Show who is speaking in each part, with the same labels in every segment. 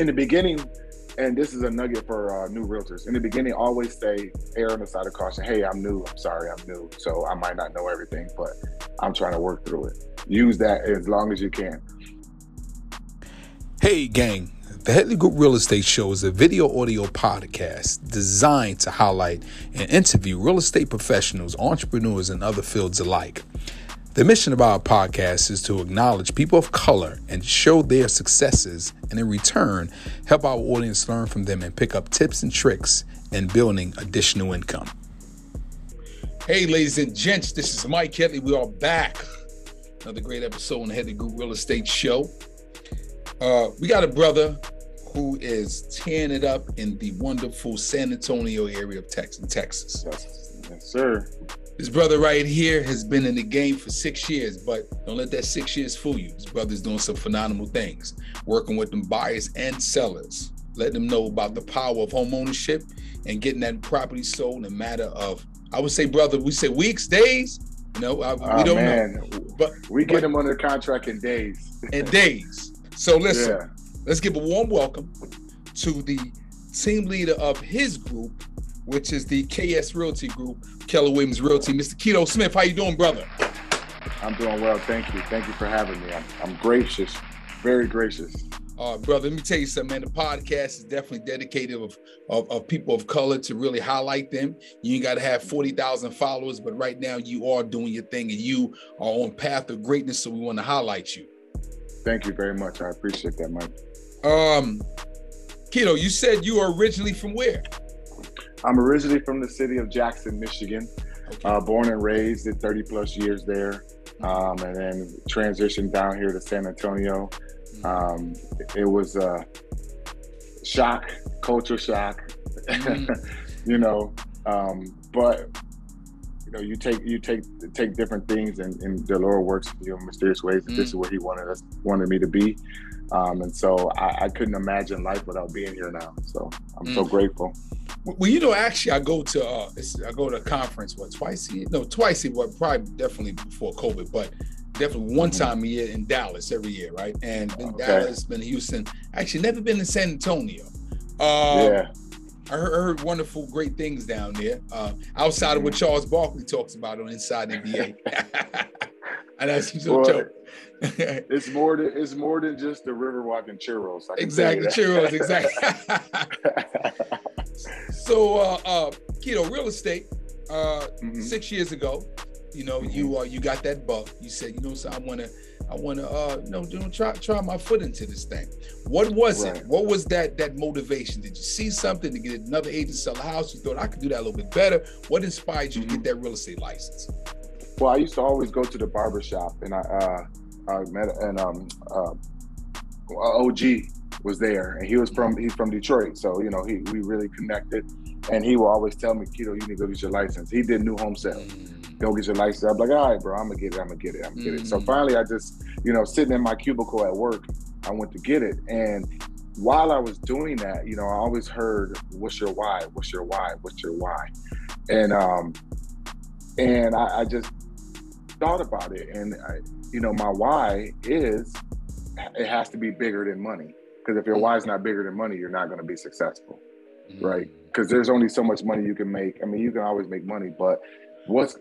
Speaker 1: in the beginning, and this is a nugget for uh, new realtors. In the beginning, always say, err on the side of caution. Hey, I'm new. I'm sorry, I'm new. So I might not know everything, but I'm trying to work through it. Use that as long as you can.
Speaker 2: Hey, gang. The Headley Group Real Estate Show is a video audio podcast designed to highlight and interview real estate professionals, entrepreneurs, and other fields alike. The mission of our podcast is to acknowledge people of color and show their successes, and in return, help our audience learn from them and pick up tips and tricks in building additional income. Hey, ladies and gents, this is Mike Headley. We are back. Another great episode on the Head Headley Group Real Estate Show. Uh, we got a brother who is tearing it up in the wonderful San Antonio area of Texas, Texas.
Speaker 1: Yes, yes, sir.
Speaker 2: His brother right here has been in the game for six years, but don't let that six years fool you. His brother's doing some phenomenal things, working with them buyers and sellers, letting them know about the power of home ownership and getting that property sold in a matter of, I would say, brother, we say weeks, days. No, I, we
Speaker 1: Oh,
Speaker 2: don't
Speaker 1: man.
Speaker 2: know, but
Speaker 1: We get
Speaker 2: but-
Speaker 1: them under contract in days.
Speaker 2: in days. So listen,
Speaker 1: Yeah.
Speaker 2: let's give a warm welcome to the team leader of his group, which is the KS Realty Group, Keller Williams Realty, Mr. Kito Smith. How you doing, brother?
Speaker 1: I'm doing well. Thank you. Thank you for having me. I'm, I'm gracious, very gracious.
Speaker 2: Uh, brother, let me tell you something, man. The podcast is definitely dedicated of, of, of people of color to really highlight them. You ain't got to have 40,000 followers, but right now you are doing your thing and you are on path of greatness. So we want to highlight you.
Speaker 1: Thank you very much. I appreciate that, Mike.
Speaker 2: Um, Kito, you said you are originally from where?
Speaker 1: I'm originally from the city of Jackson, Michigan. Uh, born and raised, did 30 plus years there, um, and then transitioned down here to San Antonio. Um, it was a shock, culture shock,
Speaker 2: Mhm.
Speaker 1: you know. Um, but you know, you take you take take different things, and, and the Lord works you know, in mysterious ways. And This is where He wanted us wanted me to be, um, and so I, I couldn't imagine life without being here now. So I'm so grateful.
Speaker 2: Well, you know, actually, I go to uh, I go to a conference what twice a year? No, twice a year. Well, probably definitely before COVID, but definitely one
Speaker 1: Mhm.
Speaker 2: time a year in Dallas every year, right? And been
Speaker 1: Okay.
Speaker 2: Dallas, been Houston. Actually, never been in San Antonio. Um,
Speaker 1: yeah.
Speaker 2: I heard, I heard wonderful, great things down there. Uh, outside of what
Speaker 1: Mm-hmm.
Speaker 2: Charles Barkley talks about on Inside NBA. and that's just a
Speaker 1: Boy,
Speaker 2: joke.
Speaker 1: It's more than it's more than just the Riverwalk and churros.
Speaker 2: Exactly, churros, exactly. so, uh, uh, Kito, real estate. Uh,
Speaker 1: Mhm.
Speaker 2: six years ago, you know,
Speaker 1: Mm-hmm.
Speaker 2: you uh, you got that bug. You said, you know, so I want to, I want to, uh, you know, you know, try try my foot into this thing. What was it? What was that that motivation? Did you see something to get another agent to sell a house? You thought I could do that a little bit better. What inspired you to
Speaker 1: Mm-hmm.
Speaker 2: get that real estate license?
Speaker 1: Well, I used to always go to the barber shop, and I uh, I met and um, uh, OG was there, and he was from he's from Detroit, so you know he we really connected, and he will always tell me, Kito, you need to go get your license. He did new home sales. Go get your license. I'm like, all right, bro, I'm gonna get it. I'm gonna get it. I'm gonna get it. So
Speaker 2: Mhm.
Speaker 1: finally, I just, you know, sitting in my cubicle at work, I went to get it, and while I was doing that, you know, I always heard, "What's your why? What's your why? What's your why?" And um, and I, I just thought about it, and I, you know, my why is it has to be bigger than money. Because if your why is not bigger than money, you're not going to be successful, right? Because there's only so much money you can make. I mean, you can always make money, but what's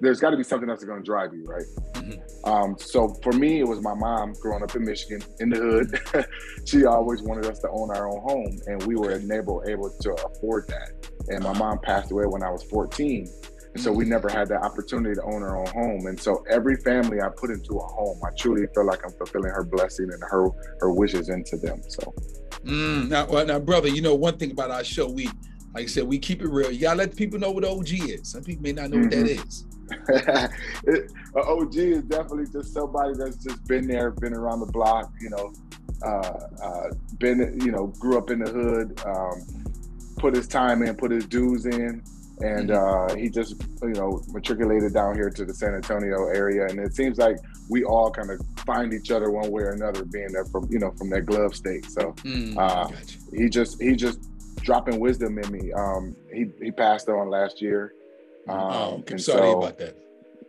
Speaker 1: there's got to be something else that's going to drive you, right?
Speaker 2: Mhm.
Speaker 1: Um, so for me, it was my mom growing up in Michigan in the hood. she always wanted us to own our own home, and we were able able to afford that. And my mom passed away when I was 14, and so we never had the opportunity to own our own home. And so every family I put into a home, I truly feel like I'm fulfilling her blessing and her her wishes into them. So
Speaker 2: Mm, now, now, brother, you know one thing about our show, we like I said, we keep it real. You gotta let the people know what OG is. Some people may not know what that is.
Speaker 1: it, OG is definitely just somebody that's just been there, been around the block, you know, uh, uh, been, you know, grew up in the hood, um, put his time in, put his dues in, and uh, he just, you know, matriculated down here to the San Antonio area. And it seems like we all kind of find each other one way or another, being there from, you know, from that glove state. So
Speaker 2: Mm,
Speaker 1: Uh,
Speaker 2: gotcha.
Speaker 1: he just, he just dropping wisdom in me. Um, he he passed on last year. Um,
Speaker 2: oh, I'm
Speaker 1: and
Speaker 2: sorry
Speaker 1: so-
Speaker 2: about that.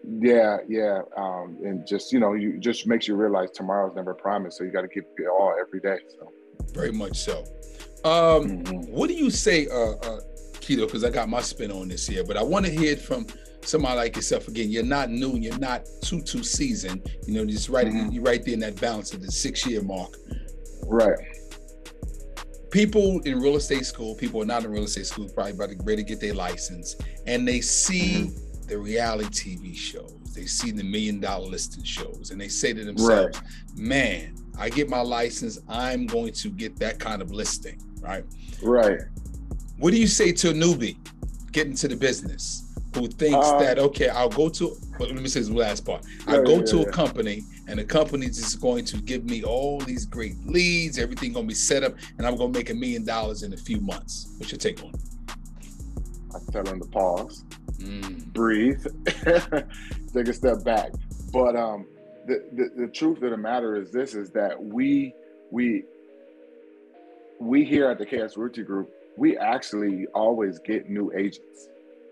Speaker 1: yeah, yeah, um, and just you know, you just makes you realize tomorrow's never promised, so you got to keep it all every day. So
Speaker 2: Very much so. Um, mm-hmm. What do you say, uh, uh, Kito? Because I got my spin on this here, but I want to hear it from somebody like yourself again. You're not new, you're not too too seasoned. You know, just right, mm-hmm. you're right there in that balance of the six year mark.
Speaker 1: Right.
Speaker 2: People in real estate school, people are not in real estate school, probably about to ready to get their license, and they see the reality TV shows. They see the million dollar listing shows, and they say to themselves, right. "Man, I get my license, I'm going to get that kind of listing." Right.
Speaker 1: Right.
Speaker 2: What do you say to a newbie getting to the business? who thinks uh, that okay, I'll go to. Well, let me say this last part. Yeah, I go yeah, to yeah. a company, and the company is going to give me all these great leads. Everything gonna be set up, and I'm gonna make a million dollars in a few months. What's your take on it?
Speaker 1: I tell them to pause, mm. breathe, take a step back. But um, the, the the truth of the matter is this: is that we we we here at the KS Realty Group, we actually always get new agents.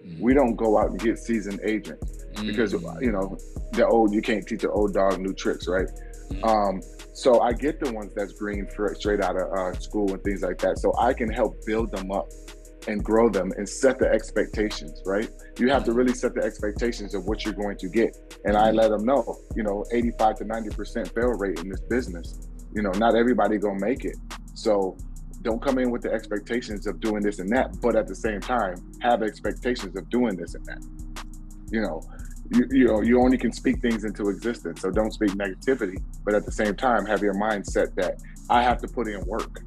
Speaker 1: Mm-hmm. We don't go out and get seasoned agents because mm-hmm. you know the old you can't teach an old dog new tricks, right? Mm-hmm. Um, so I get the ones that's green for, straight out of uh, school and things like that. So I can help build them up and grow them and set the expectations, right? You have to really set the expectations of what you're going to get. And I let them know, you know, 85 to 90% fail rate in this business. You know, not everybody gonna make it. So don't come in with the expectations of doing this and that, but at the same time have expectations of doing this and that. You know, you, you know, you only can speak things into existence. So don't speak negativity, but at the same time have your mindset that I have to put in work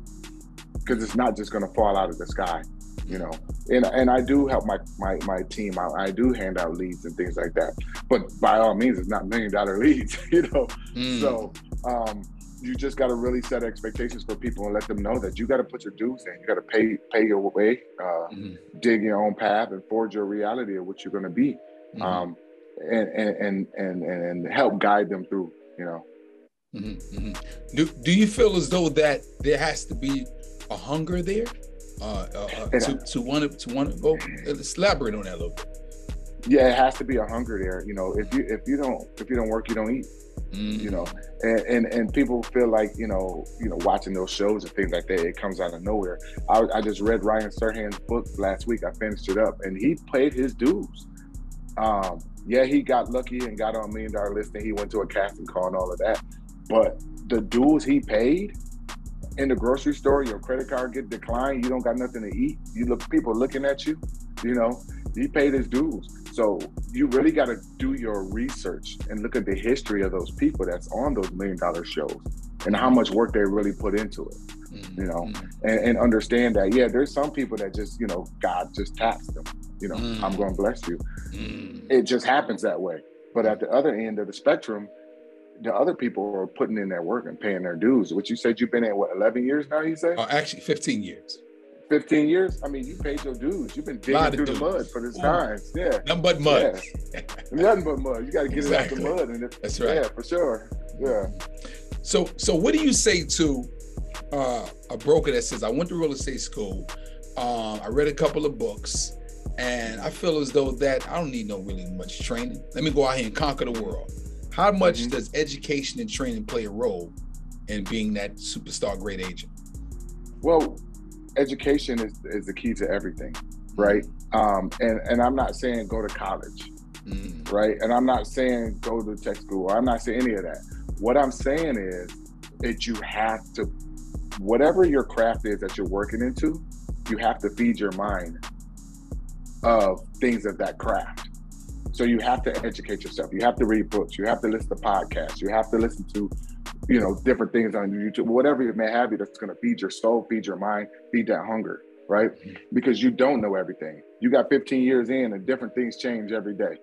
Speaker 1: because it's not just going to fall out of the sky. You know, and and I do help my my my team out. I do hand out leads and things like that. But by all means, it's not million dollar leads. You know, mm. so um, you just got to really set expectations for people and let them know that you got to put your dues in. You got to pay pay your way, uh, mm-hmm. dig your own path, and forge your reality of what you're going to be, mm-hmm. um, and, and, and and and help guide them through. You know.
Speaker 2: Mm-hmm. mm-hmm. Do Do you feel as though that there has to be a hunger there uh, uh, uh to to want to to want to go? Let's elaborate on that a little bit.
Speaker 1: Yeah, it has to be a hunger there. You know, if you if you don't if you don't work, you don't eat. Mm. You know, and, and, and people feel like you know, you know, watching those shows and things like that, it comes out of nowhere. I, I just read Ryan Serhant's book last week. I finished it up, and he paid his dues. Um, yeah, he got lucky and got on million dollar listing. He went to a casting call and all of that, but the dues he paid in the grocery store, your credit card get declined. You don't got nothing to eat. You look, people looking at you. You know, he paid his dues. So you really got to do your research and look at the history of those people that's on those million dollar shows and how much work they really put into it. You know, mm-hmm. and, and, understand that yeah, there's some people that just you know God just taps them. You know, mm-hmm. I'm going to bless you. Mm-hmm. It just happens that way. But at the other end of the spectrum, the other people are putting in their work and paying their dues. Which you said you've been at, what 11 years now? You say?
Speaker 2: Uh, actually, 15 years.
Speaker 1: 15 years? I mean, you paid your dues. You've been digging through the mud for this time. Yeah.
Speaker 2: Nothing but mud.
Speaker 1: Yeah. Nothing but mud. You got to get exactly. it out of the mud. And if,
Speaker 2: That's right.
Speaker 1: Yeah, for sure. Yeah.
Speaker 2: So, so what do you say to uh, a broker that says, I went to real estate school, um, I read a couple of books, and I feel as though that I don't need no really much training. Let me go out here and conquer the world. How much mm-hmm. does education and training play a role in being that superstar great agent?
Speaker 1: Well, education is, is the key to everything, right? Um, and, and I'm not saying go to college, mm. right? And I'm not saying go to tech school. I'm not saying any of that. What I'm saying is that you have to, whatever your craft is that you're working into, you have to feed your mind of things of that craft. So you have to educate yourself. You have to read books. You have to listen to podcasts. You have to listen to you know, different things on YouTube, whatever it may have you that's going to feed your soul, feed your mind, feed that hunger, right? Mm-hmm. Because you don't know everything. You got 15 years in and different things change every day.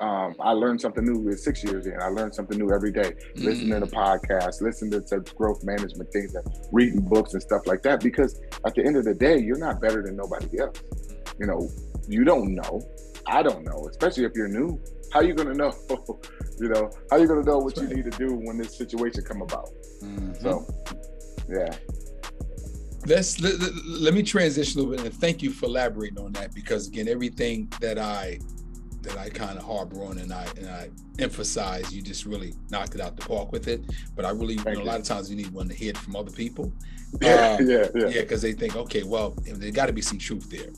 Speaker 1: Um, I learned something new with six years in. I learned something new every day, mm-hmm. listening to podcasts, listening to growth management things, and reading books and stuff like that. Because at the end of the day, you're not better than nobody else. You know, you don't know. I don't know, especially if you're new. How you gonna know? you know, how you gonna know what That's you right. need to do when this situation come about? Mm-hmm. So, yeah.
Speaker 2: Let's let, let, me transition a little bit and thank you for elaborating on that because again, everything that I that I kind of harbor on and I and I emphasize. You just really knocked it out the park with it. But I really, you know, a lot of times you need one to hear it from other people.
Speaker 1: Yeah, uh, yeah, yeah.
Speaker 2: Yeah, because they think, okay, well, there got to be some truth there.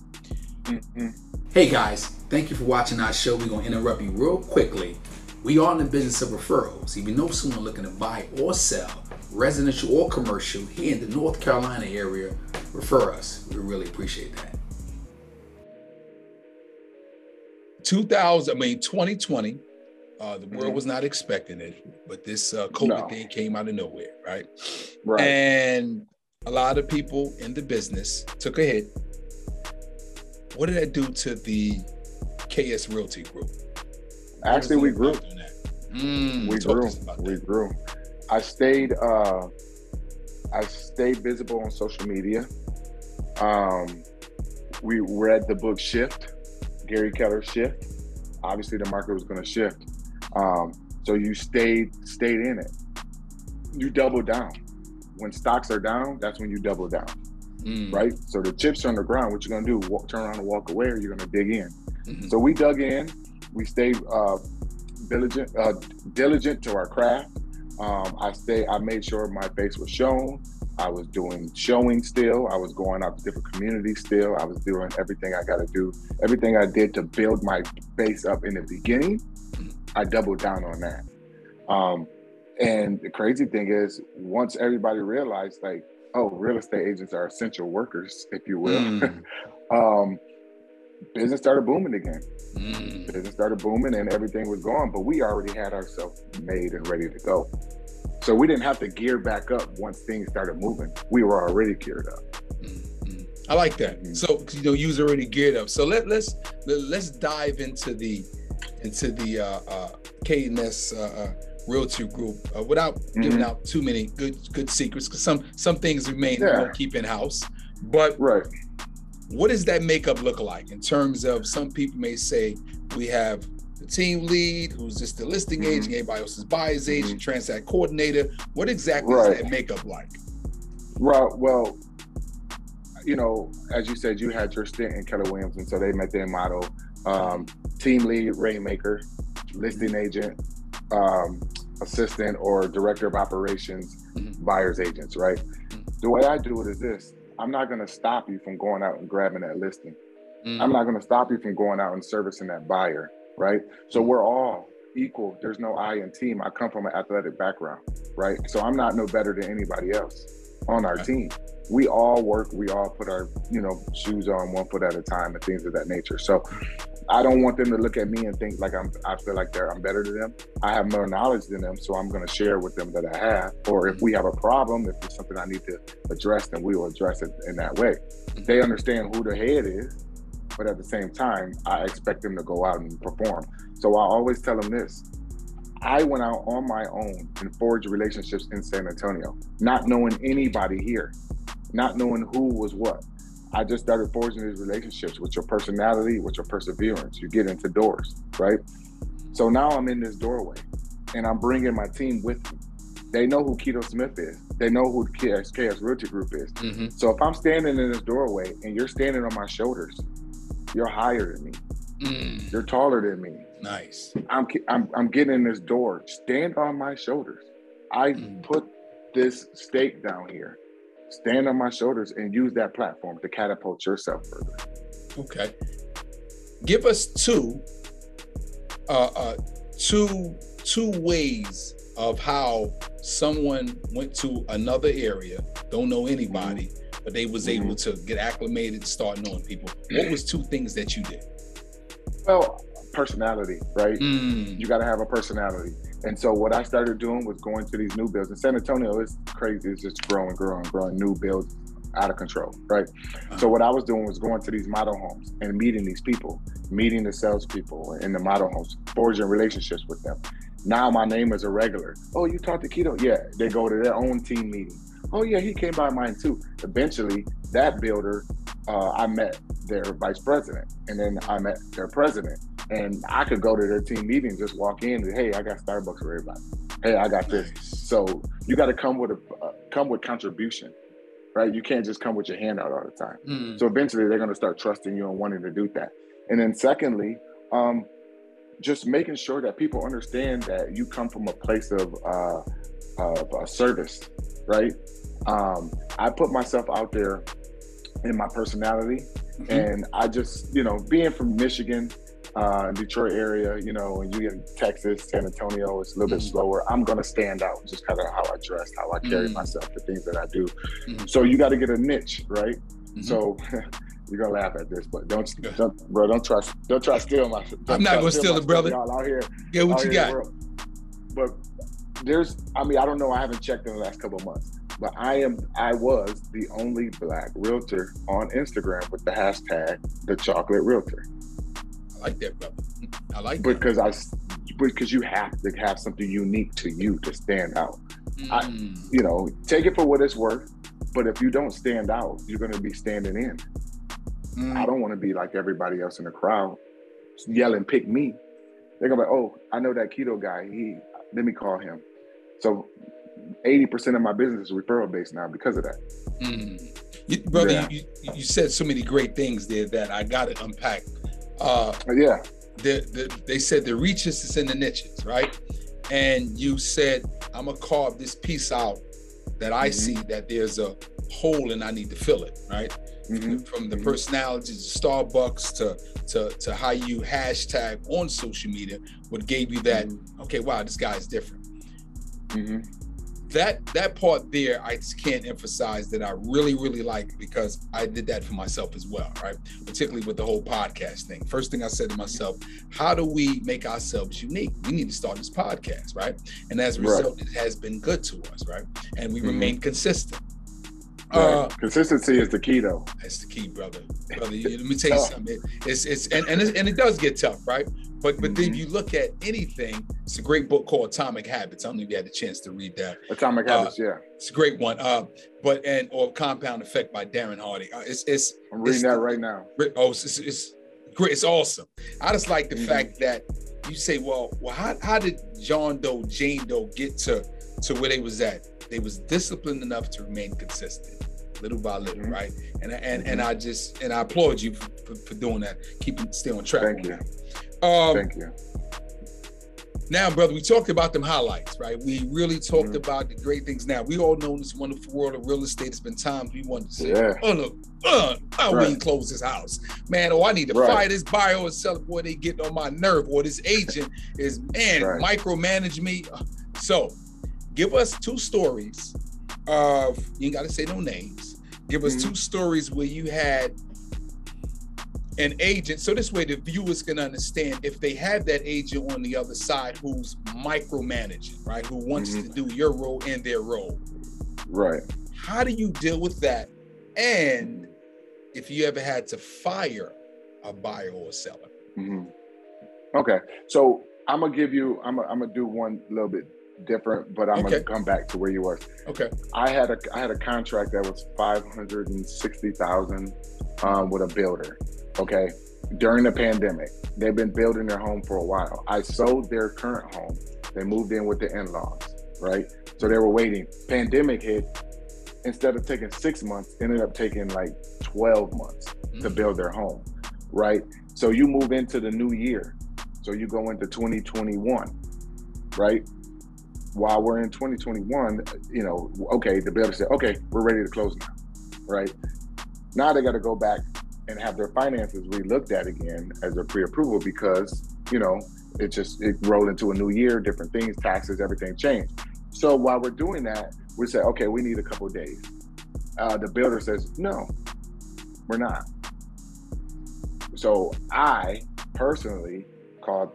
Speaker 2: Mm-hmm. Hey guys, thank you for watching our show. We're gonna interrupt you real quickly. We are in the business of referrals. If you know someone looking to buy or sell, residential or commercial, here in the North Carolina area, refer us. We really appreciate that. 2000, I mean, 2020, uh, the world mm-hmm. was not expecting it, but this uh, COVID no. thing came out of nowhere, right? Right. And a lot of people in the business took a hit. What did that do to the KS Realty Group?
Speaker 1: Actually, we grew. Mm, we grew. We grew. I stayed. Uh, I stayed visible on social media. Um, we read the book Shift Gary Keller shift, obviously the market was going to shift. Um, so you stayed stayed in it. You double down. When stocks are down, that's when you double down. Mm. Right. So the chips are on the ground. What you're gonna do? Walk, turn around and walk away, or you're gonna dig in. Mm-hmm. So we dug in. We stayed uh, diligent, uh, diligent to our craft. Um, I stay. I made sure my face was shown. I was doing showing still. I was going out to different communities still. I was doing everything I got to do. Everything I did to build my base up in the beginning, I doubled down on that. Um, and the crazy thing is, once everybody realized, like, oh, real estate agents are essential workers, if you will, mm. um, business started booming again. Mm. Business started booming and everything was going, but we already had ourselves made and ready to go. So we didn't have to gear back up once things started moving. We were already geared up.
Speaker 2: Mm-hmm. I like that. Mm-hmm. So you know, you was already geared up. So let let's let's dive into the into the uh, uh, KNS uh, uh, Realty Group uh, without mm-hmm. giving out too many good good secrets because some some things yeah. we don't keep in house. But
Speaker 1: right,
Speaker 2: what does that makeup look like in terms of some people may say we have the team lead, who's just the listing mm-hmm. agent, everybody else is buyer's agent, mm-hmm. transact coordinator. What exactly right. is that makeup like?
Speaker 1: Right. Well, you know, as you said, you had your stint in Keller Williams, and so they met their model. Um, team lead, rainmaker, listing agent, um, assistant, or director of operations, mm-hmm. buyer's agents. Right. Mm-hmm. The way I do it is this: I'm not going to stop you from going out and grabbing that listing. Mm-hmm. I'm not going to stop you from going out and servicing that buyer right? So mm. we're all equal. There's no I in team. I come from an athletic background, right? So I'm not no better than anybody else on our team. We all work, we all put our, you know, shoes on one foot at a time and things of that nature. So I don't want them to look at me and think like I'm I feel like they're I'm better than them. I have more knowledge than them, so I'm gonna share with them that I have. Or if we have a problem, if it's something I need to address, then we will address it in that way. They understand who the head is but at the same time, I expect them to go out and perform. So I always tell them this. I went out on my own and forged relationships in San Antonio, not knowing anybody here, not knowing who was what. I just started forging these relationships with your personality, with your perseverance. You get into doors, right? So now I'm in this doorway and I'm bringing my team with me. They know who Kito Smith is. They know who KS, KS Realty Group is. Mm-hmm. So if I'm standing in this doorway and you're standing on my shoulders, you're higher than me. Mm. You're taller than me.
Speaker 2: Nice.
Speaker 1: I'm, I'm I'm getting in this door. Stand on my shoulders. I mm. put this stake down here. Stand on my shoulders and use that platform to catapult yourself further.
Speaker 2: Okay. Give us two uh, uh two two ways of how someone went to another area, don't know anybody, mm but they was mm-hmm. able to get acclimated, and start knowing people. What was two things that you did?
Speaker 1: Well, personality, right? Mm. You got to have a personality. And so what I started doing was going to these new builds. In San Antonio, it's crazy. It's just growing, growing, growing. New builds out of control, right? Uh-huh. So what I was doing was going to these model homes and meeting these people, meeting the salespeople in the model homes, forging relationships with them. Now my name is a regular. Oh, you talked to Kito? Yeah, they go to their own team meeting oh yeah, he came by mine too. Eventually, that builder, uh, I met their vice president, and then I met their president, and I could go to their team meeting, just walk in, and hey, I got Starbucks for everybody. Hey, I got this. So you got to come with a uh, come with contribution, right? You can't just come with your hand out all the time. Mm. So eventually, they're going to start trusting you and wanting to do that. And then secondly, um, just making sure that people understand that you come from a place of uh, of uh, service, right? Um, I put myself out there in my personality, mm-hmm. and I just you know being from Michigan, uh, Detroit area, you know, and you get in Texas, San Antonio, it's a little mm-hmm. bit slower. I'm gonna stand out, just kind of how I dress, how I carry mm-hmm. myself, the things that I do. Mm-hmm. So you got to get a niche, right? Mm-hmm. So you're gonna laugh at this, but don't, don't bro, don't try, don't try to steal my.
Speaker 2: I'm not gonna steal it, brother.
Speaker 1: Y'all out here,
Speaker 2: yeah, what you got?
Speaker 1: But there's, I mean, I don't know. I haven't checked in the last couple of months, but I am, I was the only black realtor on Instagram with the hashtag the chocolate realtor.
Speaker 2: I like that, brother. I like
Speaker 1: because that. I because you have to have something unique to you to stand out. Mm. I, you know, take it for what it's worth. But if you don't stand out, you're going to be standing in. Mm. I don't want to be like everybody else in the crowd yelling, "Pick me." They're gonna be, like, "Oh, I know that Kito guy. He let me call him." So, eighty percent of my business is referral based now because of that.
Speaker 2: Mm. You, brother, yeah. you, you said so many great things there that I got to unpack.
Speaker 1: Uh, yeah.
Speaker 2: The, the, they said the reaches is in the niches, right? And you said, I'm gonna carve this piece out that I mm-hmm. see that there's a hole and I need to fill it, right? Mm-hmm. From the mm-hmm. personalities of Starbucks to to to how you hashtag on social media, what gave you that, mm-hmm. okay, wow, this guy's different. Mm-hmm that that part there i just can't emphasize that i really really like because i did that for myself as well right particularly with the whole podcast thing first thing i said to myself how do we make ourselves unique we need to start this podcast right and as a result right. it has been good to us right and we mm-hmm. remain consistent.
Speaker 1: Uh, Consistency is the key, though.
Speaker 2: That's the key, brother. Brother, let me tell you something. It's it's and and, and it does get tough, right? But but mm-hmm. then you look at anything. It's a great book called Atomic Habits. I don't know if you had a chance to read that.
Speaker 1: Atomic uh, Habits, yeah.
Speaker 2: It's a great one. Uh, but and or Compound Effect by Darren Hardy. Uh, it's it's.
Speaker 1: I'm reading it's, that right now.
Speaker 2: Oh, it's, it's, it's great. It's awesome. I just like the mm-hmm. fact that you say, well, well, how, how did John Doe, Jane Doe get to to where they was at? They was disciplined enough to remain consistent little by little, mm-hmm. right? And and and I just and I applaud you for, for, doing that. Keep stay on track.
Speaker 1: Thank you.
Speaker 2: Um,
Speaker 1: Thank you.
Speaker 2: Now, brother, we talked about them highlights, right? We really talked mm-hmm. about the great things. Now, we all know this wonderful world of real estate. It's been times we wanted to say, yeah. oh, look, uh, I right. we close this house. Man, oh, I need to right. fire this buyer or seller. Boy, they getting on my nerve. Or this agent is, man, right. micromanage me. So, give us two stories of, you ain't got to say no names. Give us mm-hmm. two stories where you had an agent so this way the viewers can understand if they have that agent on the other side who's micromanaging right who wants mm-hmm. to do your role and their role
Speaker 1: right
Speaker 2: how do you deal with that and if you ever had to fire a buyer or a seller
Speaker 1: mm-hmm. okay so i'm gonna give you i'm gonna, I'm gonna do one little bit different but i'm okay. gonna come back to where you were
Speaker 2: okay
Speaker 1: i had a i had a contract that was 560000 um, with a builder okay, during the pandemic. They've been building their home for a while. I sold their current home. They moved in with the in-laws, right? So they were waiting. Pandemic hit. Instead of taking six months, ended up taking like 12 months mm-hmm. to build their home, right? So you move into the new year. So you go into 2021, right? While we're in 2021, you know, okay, the builder said, okay, we're ready to close now, right? Now they got to go back and have their finances re-looked at again as a pre-approval because you know it just it rolled into a new year, different things, taxes, everything changed. So while we're doing that, we say, okay, we need a couple days. Uh, the builder says, no, we're not. So I personally called.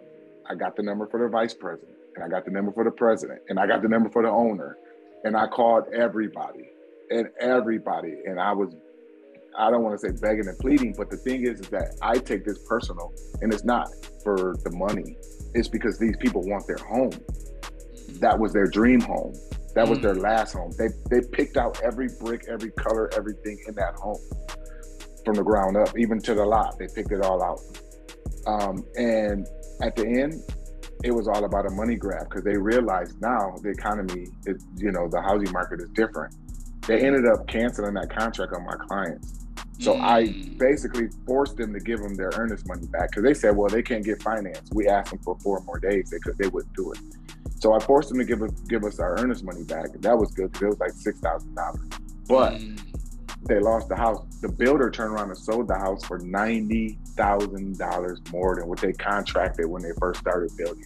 Speaker 1: I got the number for the vice president, and I got the number for the president, and I got the number for the owner, and I called everybody and everybody, and I was I don't want to say begging and pleading, but the thing is, is that I take this personal, and it's not for the money. It's because these people want their home. That was their dream home. That was their mm. last home. They they picked out every brick, every color, everything in that home from the ground up, even to the lot. They picked it all out. Um, and at the end, it was all about a money grab because they realized now the economy is, you know, the housing market is different. They ended up canceling that contract on my clients So mm. I basically forced them to give them their earnest money back because they said, well, they can't get finance. We asked them for four more days because they wouldn't do it. So I forced them to give us give us our earnest money back. And that was good because it was like six thousand dollars. But mm. They lost the house. The builder turned around and sold the house for ninety thousand dollars more than what they contracted when they first started building.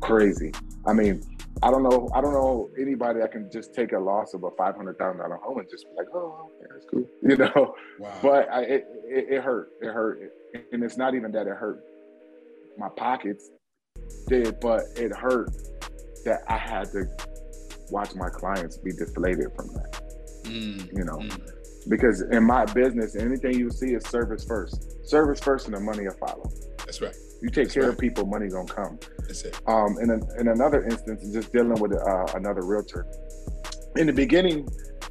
Speaker 1: Crazy. I mean, I don't know. I don't know anybody that can just take a loss of a five hundred thousand dollar home and just be like, "Oh, okay, that's cool," you know. Wow. But I, it, it, it hurt. It hurt, and it's not even that it hurt my pockets did, but it hurt that I had to watch my clients be deflated from that. Mm. You know, mm. because in my business, anything you see is service first. Service first, and the money will follow.
Speaker 2: That's right.
Speaker 1: You take That's care right. of people, money gonna come.
Speaker 2: That's it.
Speaker 1: Um, in, in another instance, just dealing with uh, another realtor. In the beginning,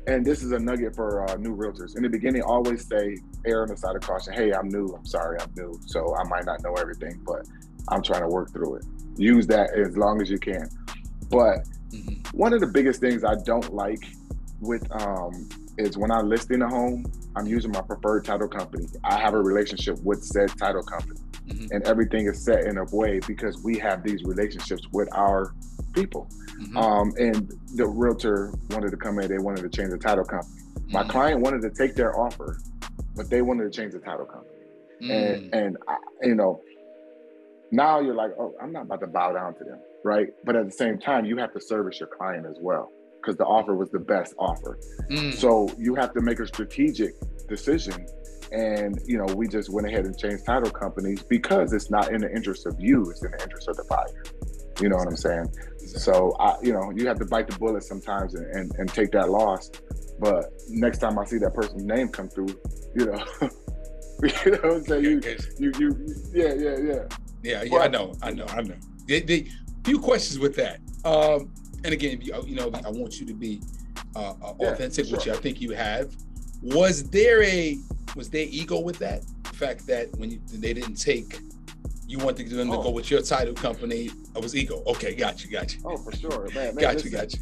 Speaker 1: and this is a nugget for uh, new realtors. In the beginning, always say, err on the side of caution. Hey, I'm new. I'm sorry, I'm new. So I might not know everything, but I'm trying to work through it. Use that as long as you can. But mm-hmm. one of the biggest things I don't like with um, is when I'm listing a home, I'm using my preferred title company. I have a relationship with said title company mm-hmm. and everything is set in a way because we have these relationships with our people. Mm-hmm. Um, and the realtor wanted to come in, they wanted to change the title company. My mm-hmm. client wanted to take their offer, but they wanted to change the title company. And mm. and I, you know, now you're like, oh, I'm not about to bow down to them, right? But at the same time, you have to service your client as well because the offer was the best offer. Mm. So you have to make a strategic decision. And you know we just went ahead and changed title companies because it's not in the interest of you it's in the interest of the buyer. You know what i'm saying? So i you know you have to bite the bullet sometimes and, and, and take that loss. But next time i see that person's name come through you know you know what i'm saying? You, you, you yeah yeah yeah.
Speaker 2: Yeah yeah i know i know i know. The, the few questions with that. Um and again you know i want you to be uh, uh authentic yeah, sure. which i think you have was there a was there ego with that? The fact that when you, they didn't take, you wanted them to oh. go with your title company. It was ego. Okay, got you, got you.
Speaker 1: Oh, for sure, man. man
Speaker 2: got listen, you, got you.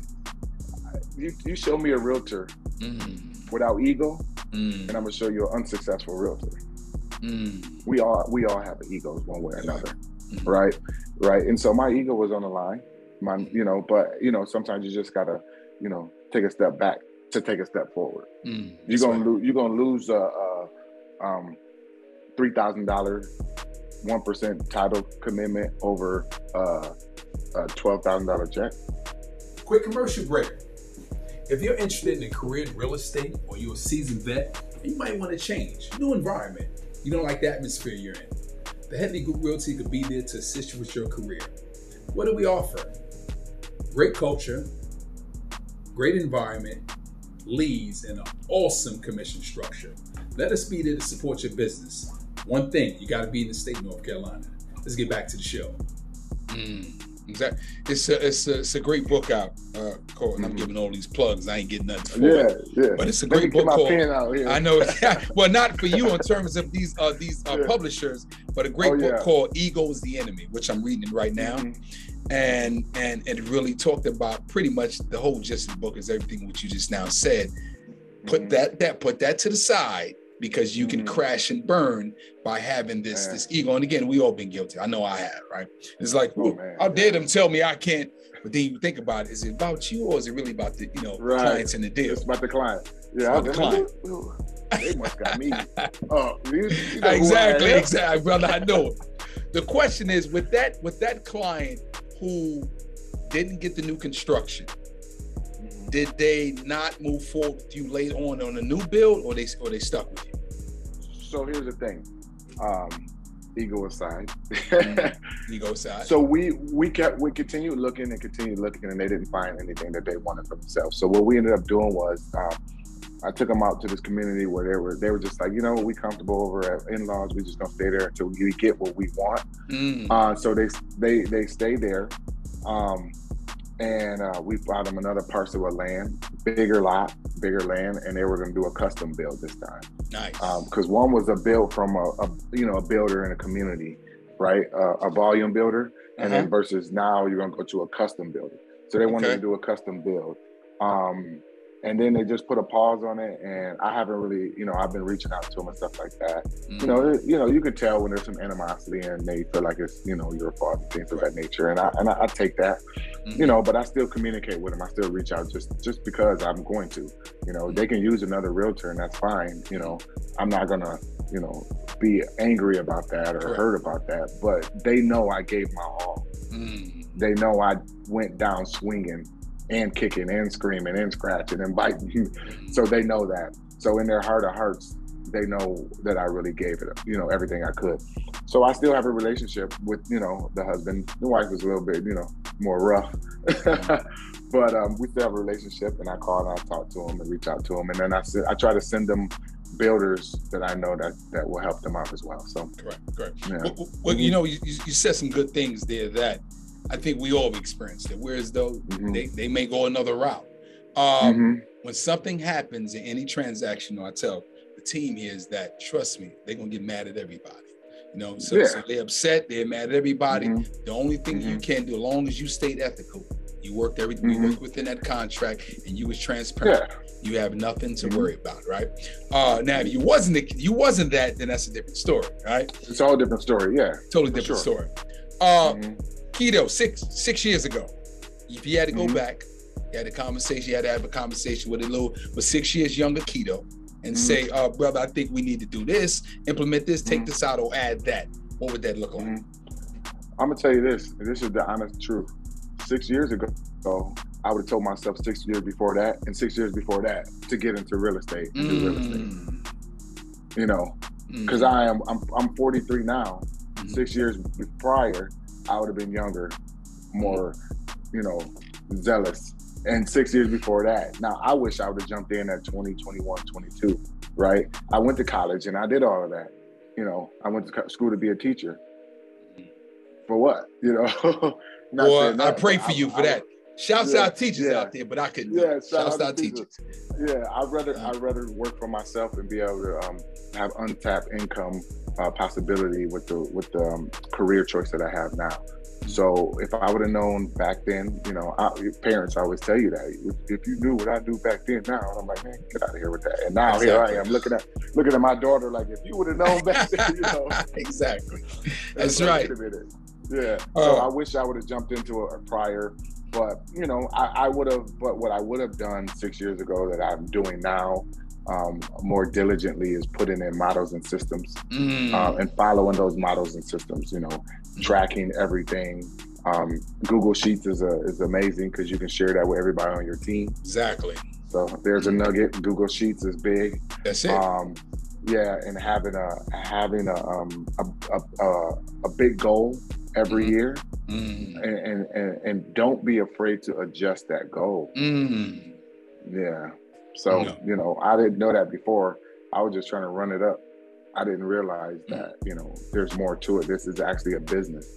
Speaker 1: You you show me a realtor mm. without ego, mm. and I'm gonna show you an unsuccessful realtor. Mm. We all we all have egos one way or another, mm-hmm. right? Right. And so my ego was on the line. My you know, but you know, sometimes you just gotta you know take a step back to take a step forward. Mm, you're gonna right. lose. You're gonna lose a, a um, three thousand dollar, one percent title commitment over uh, a twelve thousand dollar check.
Speaker 2: Quick commercial break. If you're interested in a career in real estate or you're a seasoned vet, you might want to change. New environment. You don't like the atmosphere you're in. The Headley Group Realty could be there to assist you with your career. What do we offer? Great culture, great environment, leads, and an awesome commission structure. Let us be there to support your business. One thing, you got to be in the state of North Carolina. Let's get back to the show. Mm, exactly. It's a, it's a, it's a great book out, uh, called, and I'm mm-hmm. giving all these plugs. I ain't getting nothing for
Speaker 1: yeah,
Speaker 2: it.
Speaker 1: Yeah,
Speaker 2: But it's a great book called. I know. well, not for you in terms of these uh, these uh, yeah. publishers, but a great oh, book yeah. called "Ego is the Enemy," which I'm reading right now. Mm-hmm and and it really talked about pretty much the whole gist of the book is everything what you just now said. Put mm-hmm. that that put that to the side because you can mm-hmm. crash and burn by having this man. this ego. And again, we all been guilty. I know I have, right? It's like, oh, how dare them tell me I can't? But then you think about it, is it about you or is it really about the you know right. clients and the deal?
Speaker 1: It's about the client. Yeah,
Speaker 2: the client.
Speaker 1: they must got me. Oh, you,
Speaker 2: you know exactly, exactly, brother. I know. The question is with that with that client who didn't get the new construction, did they not move forward with you later on on a new build, or they or they stuck with you?
Speaker 1: So here's the thing, um, ego aside.
Speaker 2: mm-hmm. Ego aside.
Speaker 1: So we we kept we continued looking and continued looking, and they didn't find anything that they wanted for themselves. So what we ended up doing was. Um, I took them out to this community where they were they were just like, you know, we comfortable over at in-laws. We just gonna stay there until we get what we want. Mm. Uh, so they they they stay there, um, and uh, we bought them another parcel of land, bigger lot, bigger land, and they were gonna do a custom build this time.
Speaker 2: Nice.
Speaker 1: Because um, one was a build from a, a, you know a builder in a community, right? Uh, a volume builder, and uh-huh. then versus now you're gonna go to a custom builder. So they wanted okay. to do a custom build. Um, and then they just put a pause on it and i haven't really you know i've been reaching out to them and stuff like that mm-hmm. you know you know you can tell when there's some animosity and they feel like it's you know your fault and things of that nature and i and i, I take that mm-hmm. you know but i still communicate with them i still reach out just just because i'm going to you know they can use another realtor and that's fine you know i'm not gonna you know be angry about that or Correct. hurt about that but they know i gave my all mm-hmm. they know i went down swinging and kicking and screaming and scratching and biting. so they know that. So in their heart of hearts, they know that I really gave it, you know, everything I could. So I still have a relationship with, you know, the husband. The wife is a little bit, you know, more rough, but um, we still have a relationship. And I call and I talk to him and reach out to him, and then I said I try to send them builders that I know that that will help them out as well. So
Speaker 2: correct, correct. Yeah. Well, well, you know, you, you said some good things there that I think we all experienced it. Whereas though mm-hmm. they, they may go another route. Um, mm-hmm. When something happens in any transaction, I tell the team here is that trust me, they're gonna get mad at everybody. You know, so, yeah. so they're upset, they're mad at everybody. Mm-hmm. The only thing you mm-hmm. can do, as long as you stayed ethical, you worked everything, you mm-hmm. worked within that contract, and you was transparent. Yeah. You have nothing to mm-hmm. worry about, right? Uh, now, if you wasn't the, you wasn't that, then that's a different story, right?
Speaker 1: It's all a different story, yeah.
Speaker 2: Totally different sure. story. Uh, Kito six six years ago. If you had to go mm-hmm. back, you had a conversation, you had to have a conversation with a little, but six years younger Kito, and mm-hmm. say, uh, brother, I think we need to do this, implement this, take mm-hmm. this out, or add that. What would that look like?
Speaker 1: Mm-hmm. I'm gonna tell you this. This is the honest truth. Six years ago, I would have told myself six years before that, and six years before that, to get into real estate. Into real estate. Mm. You know, because mm. I am I'm I'm 43 now. Mm-hmm. Six years prior, I would have been younger, more, you know, zealous. And six years before that. Now, I wish I would have jumped in at 20, 21, 22, right? I went to college and I did all of that. You know, I went to school to be a teacher. Mm-hmm. For what? You know?
Speaker 2: well, I pray for you for I, that. Shouts yeah, out teachers yeah. out there, but I could yeah, shouts out, out teachers.
Speaker 1: teachers. Yeah, I'd rather I'd rather work for myself and be able to um, have untapped income uh, possibility with the with the um, career choice that I have now. So if I would have known back then, you know, I, parents always tell you that if, if, you knew what I do back then, now I'm like, man, get out of here with that. And now exactly. here I am looking at looking at my daughter like, if you would have known back then, you know,
Speaker 2: exactly. That's, right.
Speaker 1: Yeah. Uh, so I wish I would have jumped into a, a prior, but you know, I, I would have. But what I would have done six years ago that I'm doing now um, more diligently is putting in models and systems mm. uh, and following those models and systems. You know, mm. tracking everything. Um, Google Sheets is a, is amazing because you can share that with everybody on your team.
Speaker 2: Exactly.
Speaker 1: So there's a mm. nugget. Google Sheets is big.
Speaker 2: That's it. Um,
Speaker 1: yeah, and having a having a um, a, a, a, big goal every mm. year, mm. and, and, and don't be afraid to adjust that goal. Mm. Yeah. So, no. you know, I didn't know that before. I was just trying to run it up. I didn't realize mm. that, you know, there's more to it. This is actually a business.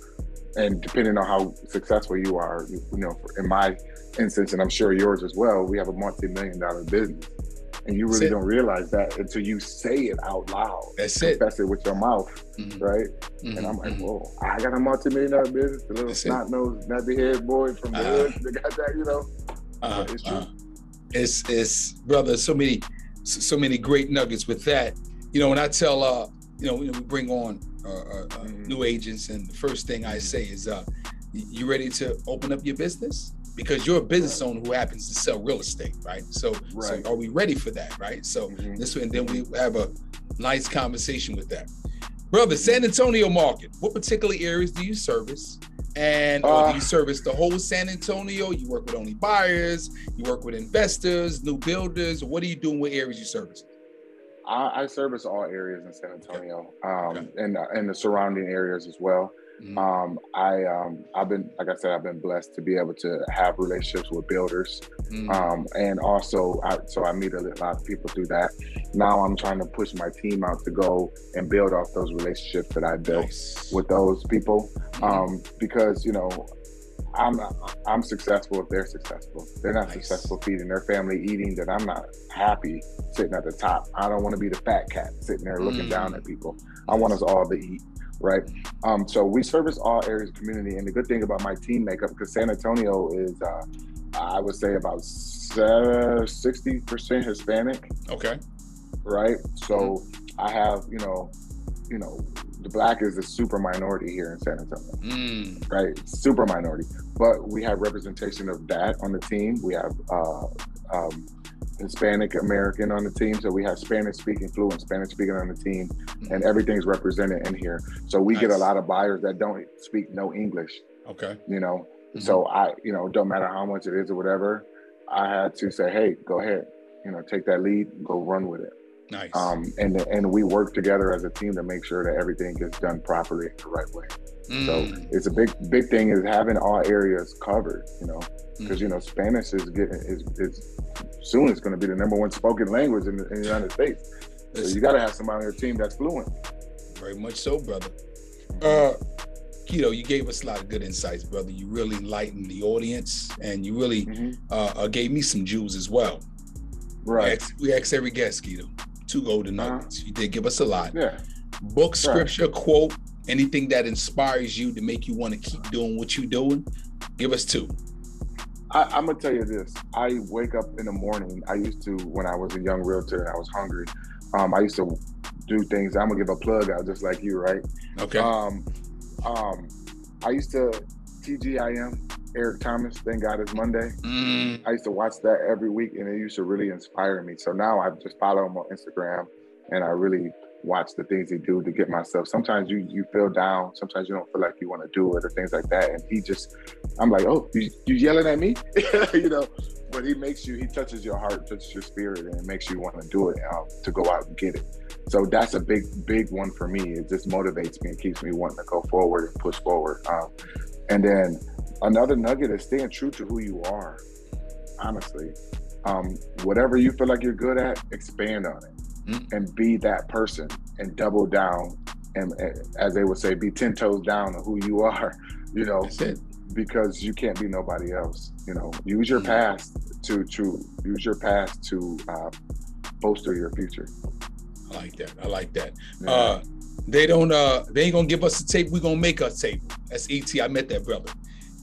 Speaker 1: And depending on how successful you are, you, you know, in my instance, and I'm sure yours as well, we have a multi million dollar business. And you really don't realize that until you say it out loud.
Speaker 2: That's
Speaker 1: confess
Speaker 2: it.
Speaker 1: it with your mouth, mm-hmm. right? Mm-hmm. And I'm like, mm-hmm. whoa, I got a multi-million dollar business. The little snot nose, nappy head boy from the uh, hood. They got that, you know. Uh, it's true. Uh,
Speaker 2: it's it's brother so many so many great nuggets with that you know when i tell uh you know we bring on uh, uh, uh, mm-hmm. new agents and the first thing i say is uh you ready to open up your business because you're a business owner who happens to sell real estate right so, right. so are we ready for that right so mm-hmm. this and then we have a nice conversation with that brother san antonio market what particular areas do you service and uh, do you service the whole San Antonio? You work with only buyers, you work with investors, new builders. What are you doing? with areas you service?
Speaker 1: I, I service all areas in San Antonio um, okay. and, and the surrounding areas as well. Mm-hmm. Um, I um, I've been like I said, I've been blessed to be able to have relationships with builders, mm-hmm. um, and also I, so I meet a lot of people through that. Now I'm trying to push my team out to go and build off those relationships that I built nice. with those people, mm-hmm. Um, because you know I'm I'm successful if they're successful. They're not nice. successful feeding their family eating. That I'm not happy sitting at the top. I don't want to be the fat cat sitting there looking mm. down at people. I want us all to eat right? Um, so we service all areas of community. And the good thing about my team makeup, because San Antonio is, uh, I, would say about sixty percent Hispanic.
Speaker 2: Okay.
Speaker 1: Right. So mm-hmm. I have you know, you know, the black is a super minority here in San Antonio. Mm. Right. Super minority, but we have representation of that on the team. We have uh, um, Hispanic American on the team. So we have Spanish speaking, fluent Spanish speaking on the team, mm-hmm. and everything's represented in here. So we nice. get a lot of buyers that don't speak no English.
Speaker 2: Okay.
Speaker 1: You know, mm-hmm. so I, you know, don't matter how much it is or whatever, I had to say, hey, go ahead, you know, take that lead, go run with it.
Speaker 2: Nice.
Speaker 1: Um, and and we work together as a team to make sure that everything gets done properly the right way. Mm. So it's a big big thing is having all areas covered. You know, because mm. you know Spanish is getting is is soon it's going to be the number one spoken language in the, in the United States. So you got to have somebody on your team that's fluent.
Speaker 2: Very much so, brother. Uh, Kito, you gave us a lot of good insights, brother. You really lightened the audience, and you really mm-hmm. uh, uh, gave me some jewels as well.
Speaker 1: Right.
Speaker 2: We ask, we ask every guest, Kito, two golden uh-huh. nuggets. Uh-huh. You did give us a lot.
Speaker 1: Yeah.
Speaker 2: Book, scripture, right. quote, anything that inspires you to make you want to keep doing what you're doing. Give us two.
Speaker 1: I, am gonna tell you this. I wake up in the morning. I used to when I was a young realtor and I was hungry. Um, I used to do things. I'm gonna give a plug out just like you, right?
Speaker 2: Okay.
Speaker 1: Um, um, I used to TGIM Eric Thomas. Thank God it's Monday. Mm. I used to watch that every week, and it used to really inspire me. So now I just follow him on Instagram, and I really watch the things he do to get myself. Sometimes you you feel down. Sometimes you don't feel like you want to do it or things like that. And he just, I'm like, oh, you, you yelling at me, you know? But he makes you, he touches your heart, touches your spirit, and it makes you want to do it um, to go out and get it. So that's a big big one for me. It just motivates me and keeps me wanting to go forward and push forward. Um, and then another nugget is staying true to who you are. Honestly, um, whatever you feel like you're good at, expand on it mm. and be that person and double down and, as they would say, be ten toes down on who you are. You know, because you can't be nobody else. You know, use your mm. past to to use your past to uh, bolster your future.
Speaker 2: I like that. I like that. Yeah. Uh, they don't. Uh, they ain't gonna give us a tape. We gonna make a tape. That's ET. I met that brother.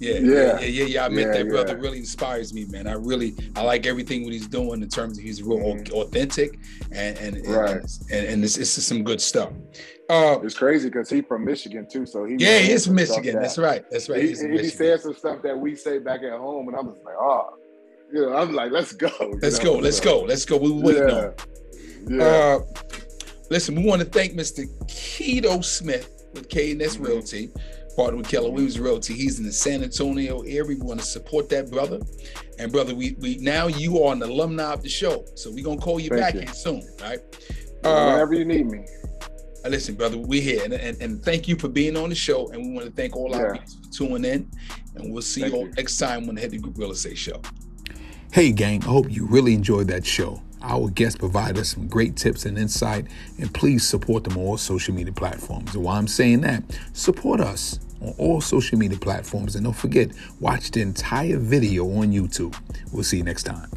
Speaker 2: Yeah, yeah, yeah, yeah, yeah. I met yeah, that brother. Yeah. Really inspires me, man. I really, I like everything what he's doing in terms of he's real mm-hmm. authentic, and and
Speaker 1: right.
Speaker 2: and, and, and it's, it's some good stuff. Uh,
Speaker 1: it's crazy because he's from Michigan too, so he
Speaker 2: yeah, he's from Michigan. That, That's right. That's right.
Speaker 1: He, he said some stuff that we say back at home, and I'm just like, oh, you know, I'm like, let's go.
Speaker 2: Let's know? go. Let's so, go. Let's go. We waiting yeah. on. Yeah. Uh, listen, we want to thank Mr. Kito Smith with KNS mm-hmm. Realty partner with Keller Williams Realty. He's in the San Antonio area. We want to support that brother. And brother, we we now you are an alumni of the show, so we're gonna call you Thank back you. here soon, right?
Speaker 1: Uh, Whenever you need me.
Speaker 2: Uh, listen, brother, we're here, and, and, and thank you for being on the show. And we want to thank all yeah. our viewers for tuning in. And we'll see thank you all you. next time on the Headley Group Real Estate Show. Hey, gang! I hope you really enjoyed that show. Our guests provide us some great tips and insight, and please support them on all social media platforms. And while I'm saying that, support us on all social media platforms. And don't forget, watch the entire video on YouTube. We'll see you next time.